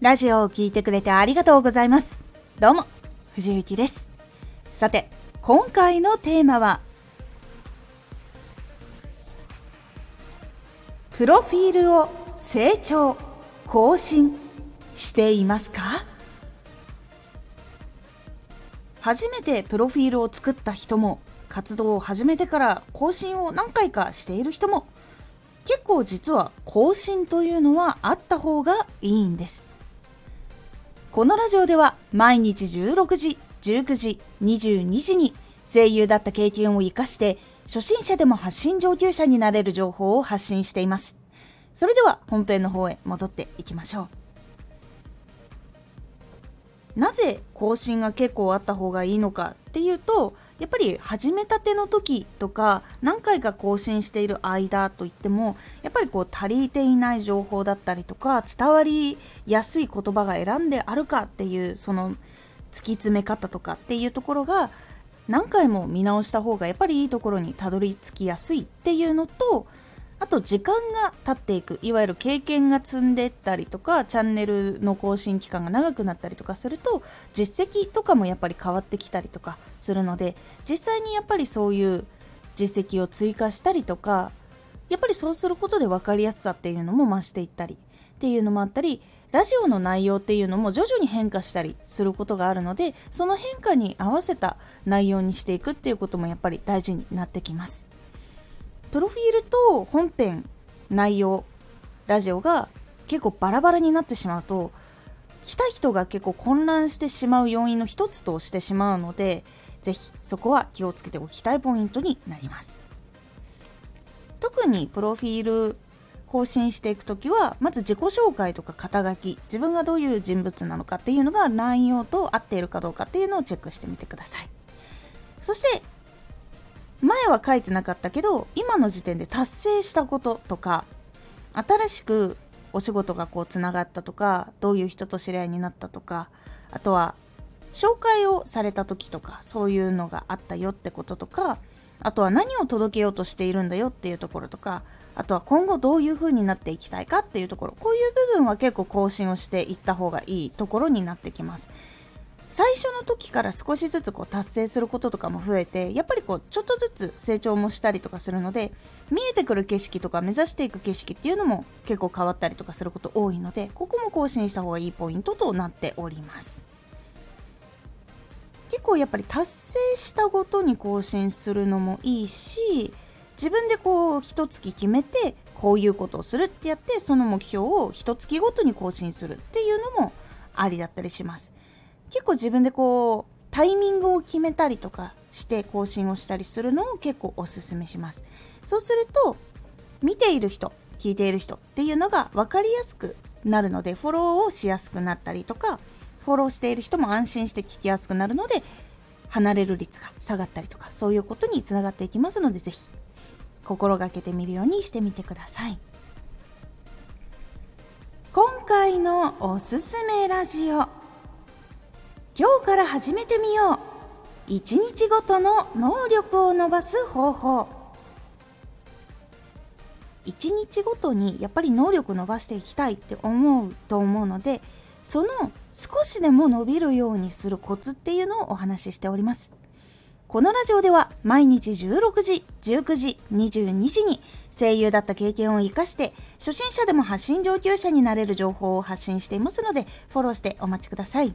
ラジオを聴いてくれてありがとうございます。どうも、藤幸です。さて、今回のテーマは、プロフィールを成長、更新していますか？初めてプロフィールを作った人も活動を始めてから更新を何回かしている人も結構実は更新というのはあった方がいいんですこのラジオでは毎日16時19時22時に声優だった経験を生かして初心者でも発信上級者になれる情報を発信しています。それでは本編の方へ戻っていきましょう。なぜ更新が結構あった方がいいのかっていうとやっぱり始めたての時とか何回か更新している間といってもやっぱりこう足りていない情報だったりとか伝わりやすい言葉が選んであるかっていうその突き詰め方とかっていうところが何回も見直した方がやっぱりいいところにたどり着きやすいっていうのとあと時間が経っていくいわゆる経験が積んでったりとかチャンネルの更新期間が長くなったりとかすると実績とかもやっぱり変わってきたりとかするので実際にやっぱりそういう実績を追加したりとかやっぱりそうすることで分かりやすさっていうのも増していったりっていうのもあったりラジオの内容っていうのも徐々に変化したりすることがあるのでその変化に合わせた内容にしていくっていうこともやっぱり大事になってきます。プロフィールと本編内容ラジオが結構バラバラになってしまうと来た人が結構混乱してしまう要因の一つとしてしまうのでぜひそこは気をつけておきたいポイントになります。特にプロフィール更新していく時はまず自己紹介とか肩書き自分がどういう人物なのかっていうのが内容と合っているかどうかっていうのをチェックしてみてください。そして前は書いてなかったけど今の時点で達成したこととか新しくお仕事がこうつながったとかどういう人と知り合いになったとかあとは紹介をされた時とかそういうのがあったよってこととかあとは何を届けようとしているんだよっていうところとかあとは今後どういう風になっていきたいかっていうところこういう部分は結構更新をしていった方がいいところになってきます。最初の時から少しずつこう達成することとかも増えてやっぱりこうちょっとずつ成長もしたりとかするので見えてくる景色とか目指していく景色っていうのも結構変わったりとかすること多いのでここも更新した方がいいポイントとなっております。結構やっぱり達成したごとに更新するのもいいし自分でこう一月決めてこういうことをするってやってその目標を一月ごとに更新するっていうのもありだったりします。結構自分でこうタイミングを決めたりとかして更新をしたりするのを結構おすすめします。そうすると見ている人聞いている人っていうのが分かりやすくなるのでフォローをしやすくなったりとかフォローしている人も安心して聞きやすくなるので離れる率が下がったりとかそういうことにつながっていきますので是非心がけてみるようにしてみてください。今回のおすすめラジオ。今日から始めてみよう。1日ごとの能力を伸ばす方法。1日ごとにやっぱり能力伸ばしていきたいって思うと思うのでその少しでも伸びるようにするコツっていうのをお話ししております。このラジオでは毎日16時、19時、22時に声優だった経験を活かして初心者でも発信上級者になれる情報を発信していますのでフォローしてお待ちください。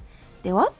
では